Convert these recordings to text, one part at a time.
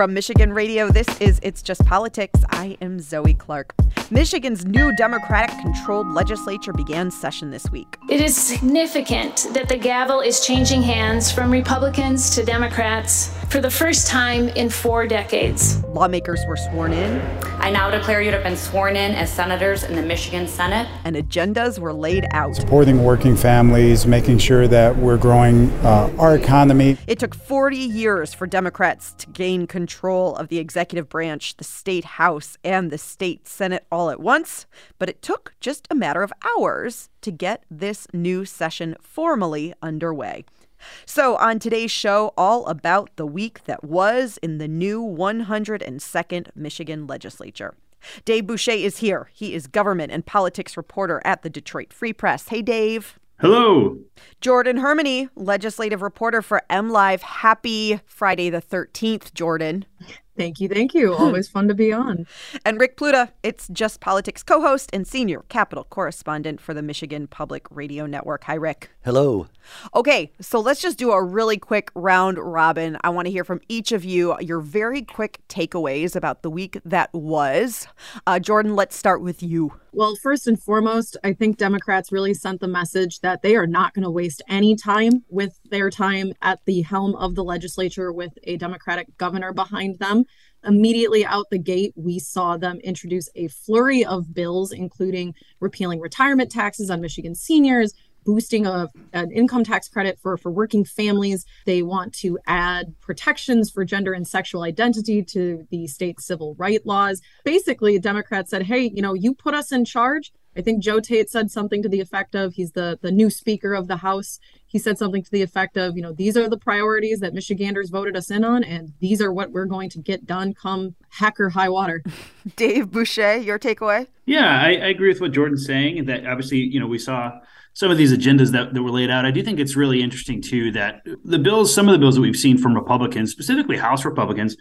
From Michigan Radio, this is It's Just Politics. I am Zoe Clark. Michigan's new Democratic controlled legislature began session this week. It is significant that the gavel is changing hands from Republicans to Democrats for the first time in four decades. Lawmakers were sworn in. I now declare you to have been sworn in as senators in the Michigan Senate. And agendas were laid out. Supporting working families, making sure that we're growing uh, our economy. It took 40 years for Democrats to gain control of the executive branch, the state House, and the state Senate all at once, but it took just a matter of hours to get this new session formally underway. So, on today's show, all about the week that was in the new 102nd Michigan legislature. Dave Boucher is here. He is government and politics reporter at the Detroit Free Press. Hey, Dave. Hello. Jordan Hermani, legislative reporter for MLive. Happy Friday the 13th, Jordan. Thank you. Thank you. Always fun to be on. And Rick Pluta, it's Just Politics co host and senior Capitol correspondent for the Michigan Public Radio Network. Hi, Rick. Hello. Okay, so let's just do a really quick round robin. I want to hear from each of you your very quick takeaways about the week that was. Uh, Jordan, let's start with you. Well, first and foremost, I think Democrats really sent the message that they are not going to waste any time with their time at the helm of the legislature with a Democratic governor behind them. Immediately out the gate, we saw them introduce a flurry of bills, including repealing retirement taxes on Michigan seniors, boosting a, an income tax credit for, for working families. They want to add protections for gender and sexual identity to the state civil right laws. Basically, Democrats said, hey, you know, you put us in charge. I think Joe Tate said something to the effect of he's the, the new Speaker of the House. He said something to the effect of, you know, these are the priorities that Michiganders voted us in on, and these are what we're going to get done come heck or high water. Dave Boucher, your takeaway? Yeah, I, I agree with what Jordan's saying. That obviously, you know, we saw some of these agendas that, that were laid out. I do think it's really interesting too that the bills, some of the bills that we've seen from Republicans, specifically House Republicans,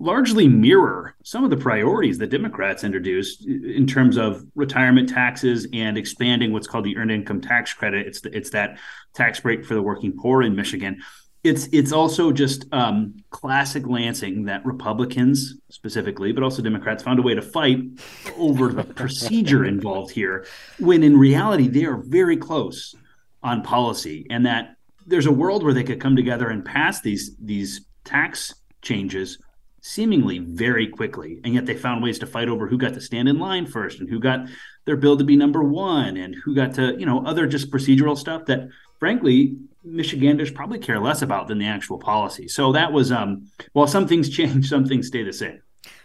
largely mirror some of the priorities that Democrats introduced in terms of retirement taxes and expanding what's called the earned income tax credit. It's the, it's that tax break for the working poor in Michigan. It's it's also just um, classic Lansing that Republicans specifically, but also Democrats, found a way to fight over the procedure involved here, when in reality they are very close on policy, and that there's a world where they could come together and pass these these tax changes seemingly very quickly. And yet they found ways to fight over who got to stand in line first and who got their bill to be number one and who got to, you know, other just procedural stuff that frankly, Michiganders probably care less about than the actual policy. So that was um while some things change, some things stay the same.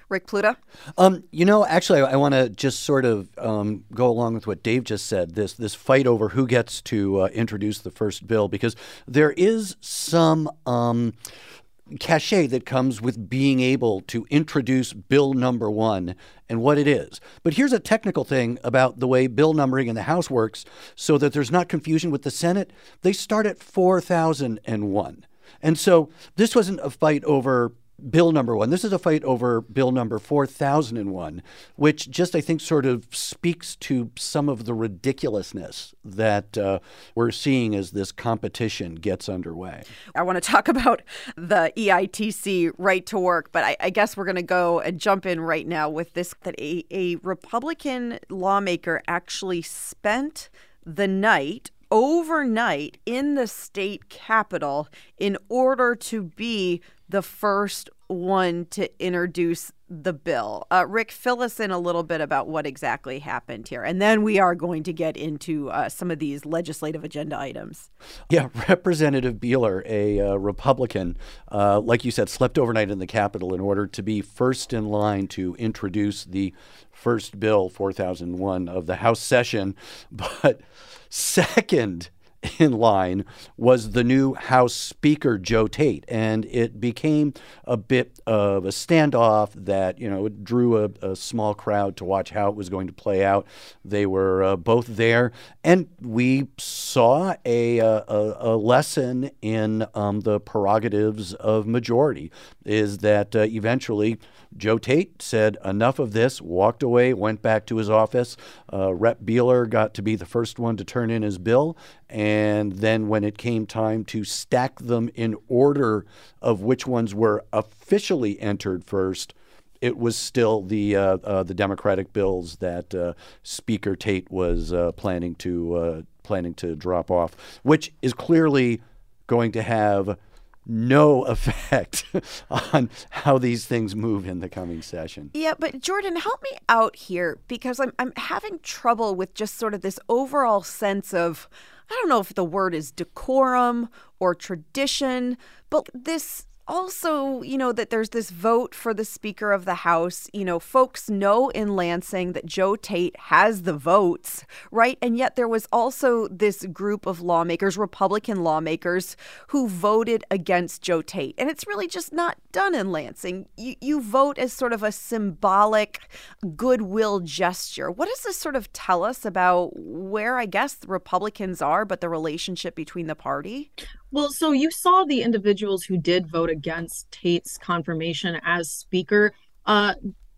Rick Pluta? Um, you know, actually, I, I want to just sort of um, go along with what Dave just said. This this fight over who gets to uh, introduce the first bill, because there is some um, cachet that comes with being able to introduce bill number one and what it is. But here's a technical thing about the way bill numbering in the House works so that there's not confusion with the Senate. They start at 4001. And so this wasn't a fight over bill number one. This is a fight over bill number 4001, which just, I think, sort of speaks to some of the ridiculousness that uh, we're seeing as this competition gets underway. I want to talk about the EITC right to work, but I, I guess we're going to go and jump in right now with this that a, a Republican lawmaker actually spent the night overnight in the state capitol in order to be the first one to introduce the bill. Uh, Rick, fill us in a little bit about what exactly happened here. And then we are going to get into uh, some of these legislative agenda items. Yeah, Representative Beeler, a uh, Republican, uh, like you said, slept overnight in the Capitol in order to be first in line to introduce the first bill, 4001, of the House session. But second, in line was the new House Speaker Joe Tate, and it became a bit of a standoff that you know drew a, a small crowd to watch how it was going to play out. They were uh, both there, and we saw a a, a lesson in um, the prerogatives of majority. Is that uh, eventually Joe Tate said enough of this, walked away, went back to his office. Uh, Rep. Beeler got to be the first one to turn in his bill, And then when it came time to stack them in order of which ones were officially entered first, it was still the uh, uh, the Democratic bills that uh, Speaker Tate was uh, planning to uh, planning to drop off, which is clearly going to have no effect on how these things move in the coming session. Yeah, but Jordan, help me out here because I'm I'm having trouble with just sort of this overall sense of I don't know if the word is decorum or tradition, but this also, you know, that there's this vote for the Speaker of the House. You know, folks know in Lansing that Joe Tate has the votes, right? And yet there was also this group of lawmakers, Republican lawmakers, who voted against Joe Tate. And it's really just not done in Lansing. You, you vote as sort of a symbolic goodwill gesture. What does this sort of tell us about where, I guess, the Republicans are, but the relationship between the party? Well, so you saw the individuals who did vote against Tate's confirmation as Speaker. Uh,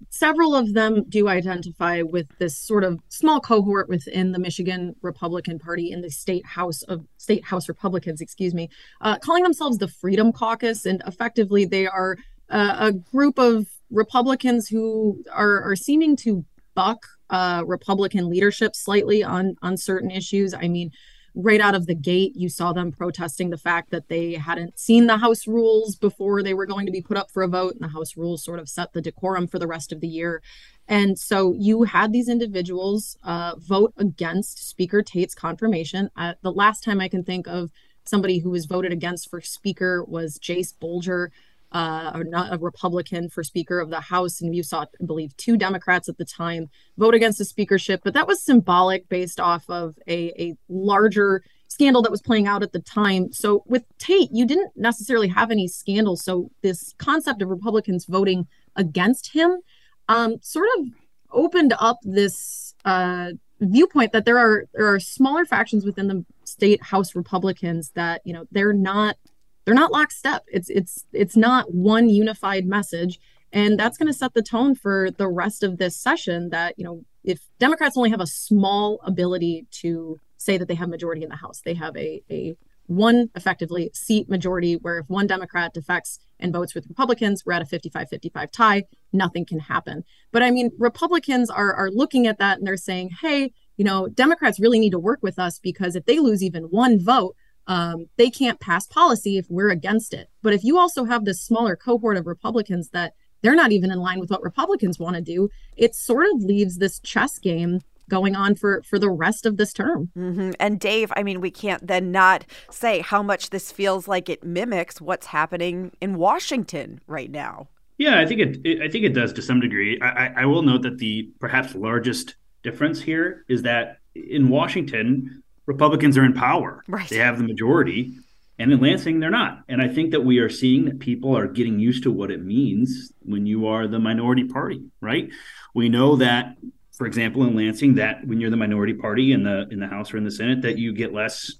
several of them do identify with this sort of small cohort within the Michigan Republican Party in the state house of state house Republicans, excuse me, uh, calling themselves the Freedom Caucus, and effectively they are uh, a group of Republicans who are, are seeming to buck uh, Republican leadership slightly on on certain issues. I mean right out of the gate, you saw them protesting the fact that they hadn't seen the House rules before they were going to be put up for a vote. And the House rules sort of set the decorum for the rest of the year. And so you had these individuals uh, vote against Speaker Tate's confirmation. Uh, the last time I can think of somebody who was voted against for Speaker was Jase Bolger uh, or not a Republican for Speaker of the House. And you saw, I believe, two Democrats at the time vote against the speakership. But that was symbolic based off of a, a larger scandal that was playing out at the time. So with Tate, you didn't necessarily have any scandal. So this concept of Republicans voting against him um, sort of opened up this uh, viewpoint that there are there are smaller factions within the state House Republicans that you know they're not they're not lockstep. It's it's it's not one unified message, and that's going to set the tone for the rest of this session. That you know, if Democrats only have a small ability to say that they have majority in the House, they have a a one effectively seat majority where if one Democrat defects and votes with Republicans, we're at a 55 55 tie, nothing can happen. But I mean, Republicans are, are looking at that and they're saying, hey, you know, Democrats really need to work with us because if they lose even one vote, um, they can't pass policy if we're against it. But if you also have this smaller cohort of Republicans that they're not even in line with what Republicans want to do, it sort of leaves this chess game going on for for the rest of this term. Mm-hmm. And Dave, I mean, we can't then not say how much this feels like it mimics what's happening in Washington right now. Yeah, I think it, it I think it does to some degree. I, I will note that the perhaps largest difference here is that in Washington, Republicans are in power. Right. They have the majority. And in Lansing, they're not. And I think that we are seeing that people are getting used to what it means when you are the minority party, right? We know that, for example, in Lansing, that when you're the minority party in the in the House or in the Senate, that you get less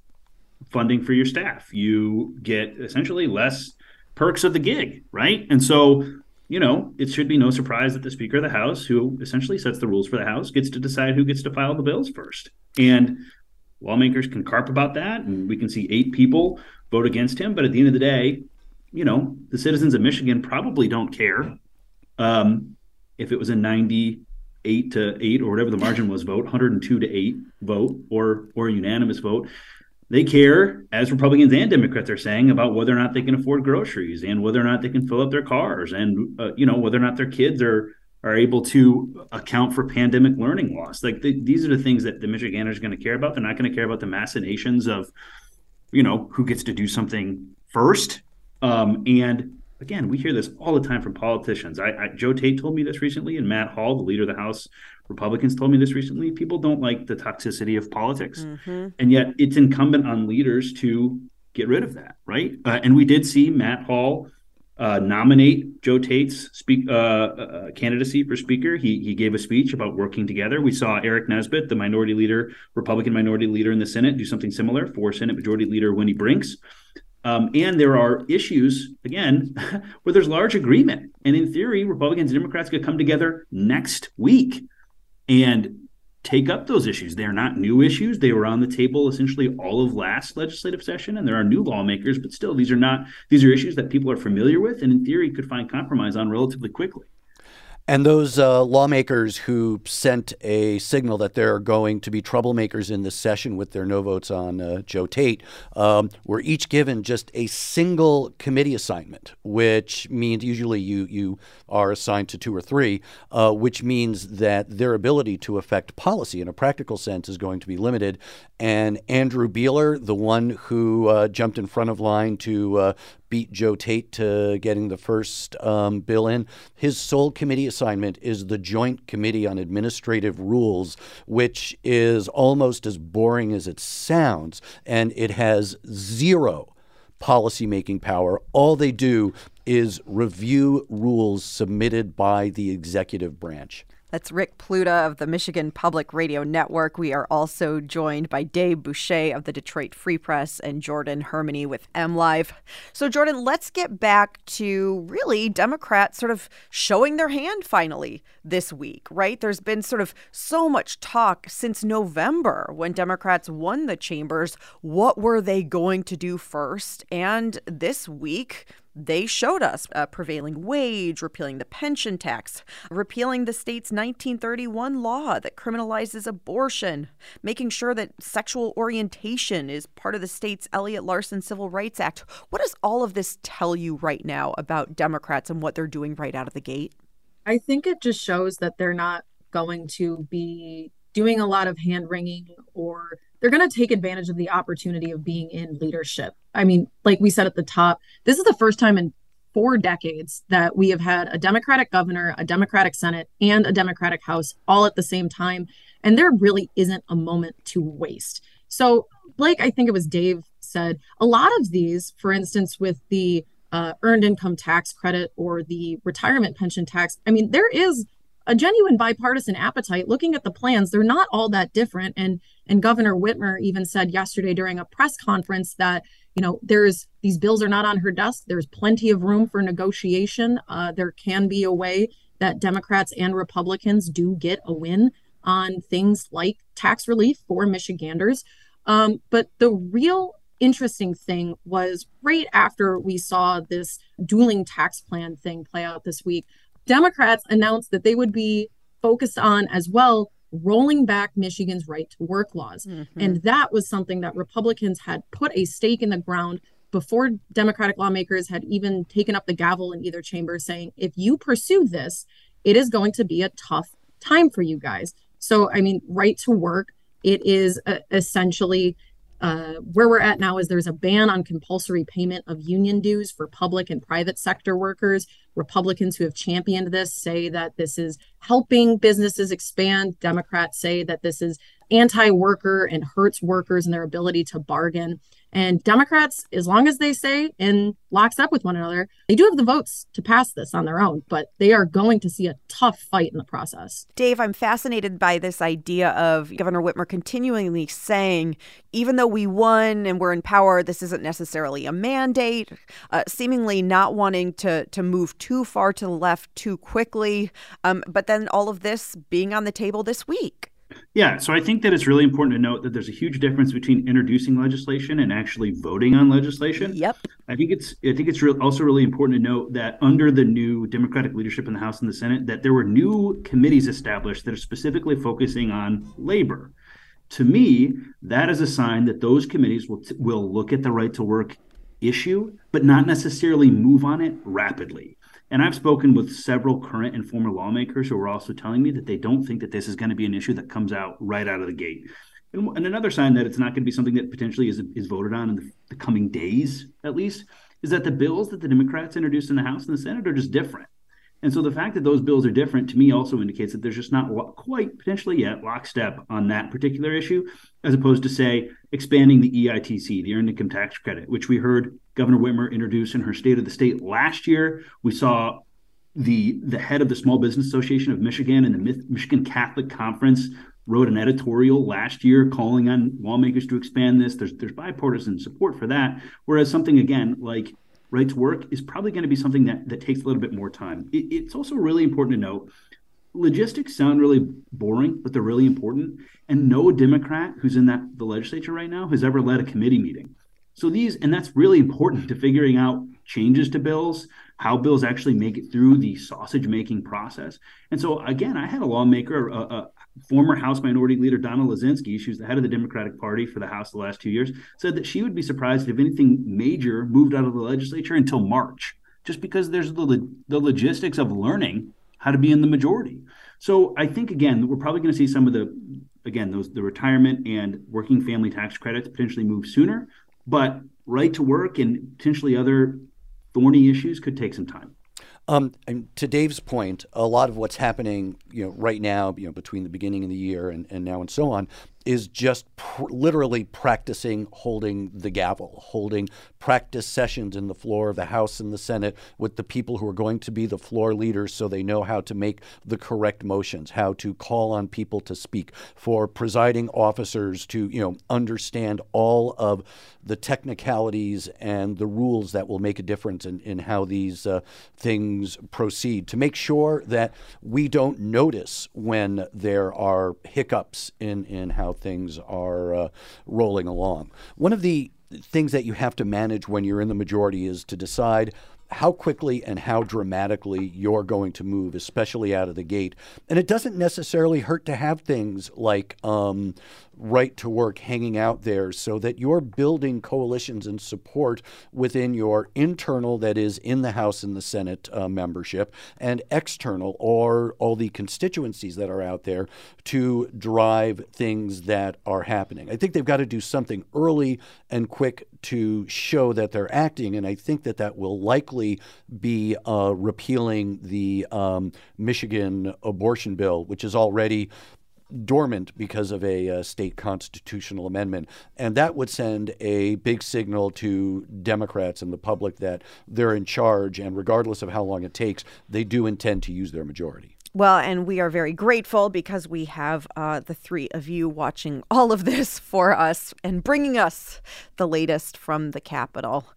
funding for your staff. You get essentially less perks of the gig, right? And so, you know, it should be no surprise that the Speaker of the House, who essentially sets the rules for the House, gets to decide who gets to file the bills first. And lawmakers can carp about that, and we can see eight people vote against him. But at the end of the day, you know, the citizens of Michigan probably don't care um, if it was a 98 to 8 or whatever the margin was vote, 102 to 8 vote or or a unanimous vote. They care, as Republicans and Democrats are saying, about whether or not they can afford groceries and whether or not they can fill up their cars and uh, you know whether or not their kids are are able to account for pandemic learning loss. Like the, these are the things that the Michiganders are going to care about. They're not going to care about the machinations of, you know, who gets to do something first. Um, and again, we hear this all the time from politicians. I, I, Joe Tate told me this recently, and Matt Hall, the leader of the House Republicans, told me this recently. People don't like the toxicity of politics, mm-hmm. and yet it's incumbent on leaders to get rid of that, right? Uh, and we did see Matt Hall uh, nominate Joe Tate's speak, uh, uh, candidacy for Speaker. He he gave a speech about working together. We saw Aric Nesbitt, the minority leader, Republican minority leader in the Senate, do something similar for Senate Majority Leader Winnie Brinks. Um, and there are issues again where there's large agreement, and in theory, Republicans and Democrats could come together next week and take up those issues. They are not new issues. They were on the table essentially all of last legislative session, and there are new lawmakers, but still, these are not these are issues that people are familiar with, and in theory could find compromise on relatively quickly. And those uh, lawmakers who sent a signal that there are going to be troublemakers in this session with their no votes on uh, Joe Tate um, were each given just a single committee assignment, which means usually you you are assigned to two or three, uh, which means that their ability to affect policy in a practical sense is going to be limited. And Andrew Beeler, the one who uh, jumped in front of line to uh, beat Joe Tate to getting the first um, bill in. His sole committee assignment is the Joint Committee on Administrative Rules, which is almost as boring as it sounds, and it has zero policymaking power. All they do is review rules submitted by the executive branch. That's Rick Pluta of the Michigan Public Radio Network. We are also joined by Dave Boucher of the Detroit Free Press and Jordan Hermani with MLive. So, Jordan, let's get back to really Democrats sort of showing their hand finally this week, right? There's been sort of so much talk since November when Democrats won the chambers. What were they going to do first? And this week, they showed us a prevailing wage, repealing the pension tax, repealing the state's 1931 law that criminalizes abortion, making sure that sexual orientation is part of the state's Elliott Larsen Civil Rights Act. What does all of this tell you right now about Democrats and what they're doing right out of the gate? I think it just shows that they're not going to be doing a lot of hand wringing or they're going to take advantage of the opportunity of being in leadership. I mean, like we said at the top, this is the first time in four decades that we have had a Democratic governor, a Democratic Senate, and a Democratic House all at the same time. And there really isn't a moment to waste. So, like I think it was Dave said, a lot of these, for instance, with the uh, earned income tax credit or the retirement pension tax, I mean, there is a genuine bipartisan appetite looking at the plans they're not all that different. And and governor whitmer even said yesterday during a press conference that you know there's these bills are not on her desk. There's plenty of room for negotiation. Uh, there can be a way that democrats and republicans do get a win on things like tax relief for michiganders. Um, but the real interesting thing was right after we saw this dueling tax plan thing play out this week Democrats announced that they would be focused on as well rolling back Michigan's right to work laws. Mm-hmm. And that was something that Republicans had put a stake in the ground before Democratic lawmakers had even taken up the gavel in either chamber, saying, if you pursue this, it is going to be a tough time for you guys. So, I mean, right to work, it is uh, essentially uh, where we're at now is there's a ban on compulsory payment of union dues for public and private sector workers. Republicans who have championed this say that this is helping businesses expand. Democrats say that this is anti worker and hurts workers and their ability to bargain. And Democrats, as long as they stay in lockstep with one another, they do have the votes to pass this on their own, but they are going to see a tough fight in the process. Dave, I'm fascinated by this idea of Governor Whitmer continually saying, even though we won and we're in power, this isn't necessarily a mandate, uh, seemingly not wanting to, to move too far to the left too quickly. Um, but then all of this being on the table this week. Yeah, so I think that it's really important to note that there's a huge difference between introducing legislation and actually voting on legislation. Yep. I think it's I think it's re- also really important to note that under the new Democratic leadership in the House and the Senate, that there were new committees established that are specifically focusing on labor. To me, that is a sign that those committees will t- will look at the right to work issue, but not necessarily move on it rapidly. And I've spoken with several current and former lawmakers who are also telling me that they don't think that this is going to be an issue that comes out right out of the gate. And, and another sign that it's not going to be something that potentially is, is voted on in the, the coming days, at least, is that the bills that the Democrats introduced in the House and the Senate are just different. And so the fact that those bills are different to me also indicates that there's just not quite potentially yet lockstep on that particular issue, as opposed to, say, expanding the EITC, the Earned Income Tax Credit, which we heard Governor Whitmer introduce in her State of the State last year. We saw the the head of the Small Business Association of Michigan and the Michigan Catholic Conference wrote an editorial last year calling on lawmakers to expand this. There's there's bipartisan support for that. Whereas something again like right to work is probably going to be something that that takes a little bit more time. It, it's also really important to note logistics sound really boring, but they're really important. And no Democrat who's in that the legislature right now has ever led a committee meeting. So these, and that's really important to figuring out changes to bills, how bills actually make it through the sausage making process. And so again, I had a lawmaker, a, a former House Minority Leader Donna Lasinski, she was the head of the Democratic Party for the House the last two years, said that she would be surprised if anything major moved out of the legislature until March, just because there's the, the logistics of learning how to be in the majority. So I think again, we're probably going to see some of the again those the retirement and working family tax credits potentially move sooner, but right to work and potentially other thorny issues could take some time. Um, to Dave's point, a lot of what's happening, you know, right now, you know, between the beginning of the year and, and now and so on, is just pr- literally practicing holding the gavel, holding practice sessions in the floor of the House and the Senate with the people who are going to be the floor leaders so they know how to make the correct motions, how to call on people to speak, for presiding officers to, you know, understand all of the technicalities and the rules that will make a difference in, in how these uh, things proceed, to make sure that we don't notice when there are hiccups in, in how things are uh, rolling along. One of the things that you have to manage when you're in the majority is to decide how quickly and how dramatically you're going to move, especially out of the gate. And it doesn't necessarily hurt to have things like um, right to work hanging out there so that you're building coalitions and support within your internal, that is, in the House and the Senate uh, membership, and external, or all the constituencies that are out there to drive things that are happening. I think they've got to do something early and quick to show that they're acting, and I think that that will likely be uh, repealing the um, Michigan abortion bill, which is already dormant because of a uh, state constitutional amendment. And that would send a big signal to Democrats and the public that they're in charge, and regardless of how long it takes, they do intend to use their majority. Well, and we are very grateful because we have uh, the three of you watching all of this for us and bringing us the latest from the Capitol.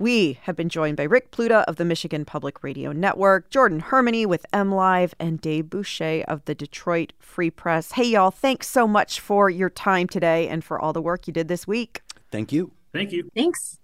We have been joined by Rick Pluta of the Michigan Public Radio Network, Jordan Hermani with M Live, and Dave Boucher of the Detroit Free Press. Hey, y'all, thanks so much for your time today and for all the work you did this week. Thank you. Thank you. Thanks.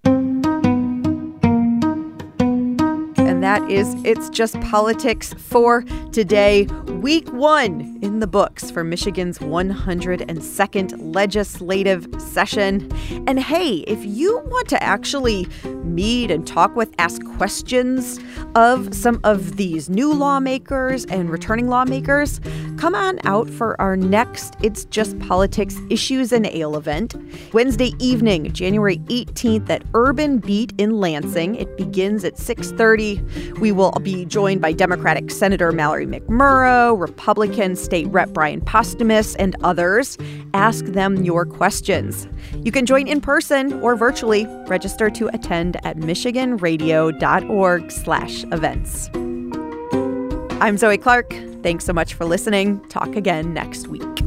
And that is It's Just Politics for today. Week one in the books for Michigan's 102nd legislative session. And hey, if you want to actually meet and talk with, ask questions of some of these new lawmakers and returning lawmakers, come on out for our next It's Just Politics Issues and Ale event, Wednesday evening, January 18th at Urban Beat in Lansing. It begins at 6:30. We will be joined by Democratic Senator Mallory McMorrow, Republican State Rep Bryan Posthumus, and others. Ask them your questions. You can join in person or virtually. Register to attend at michiganradio.org slash events. I'm Zoe Clark. Thanks so much for listening. Talk again next week.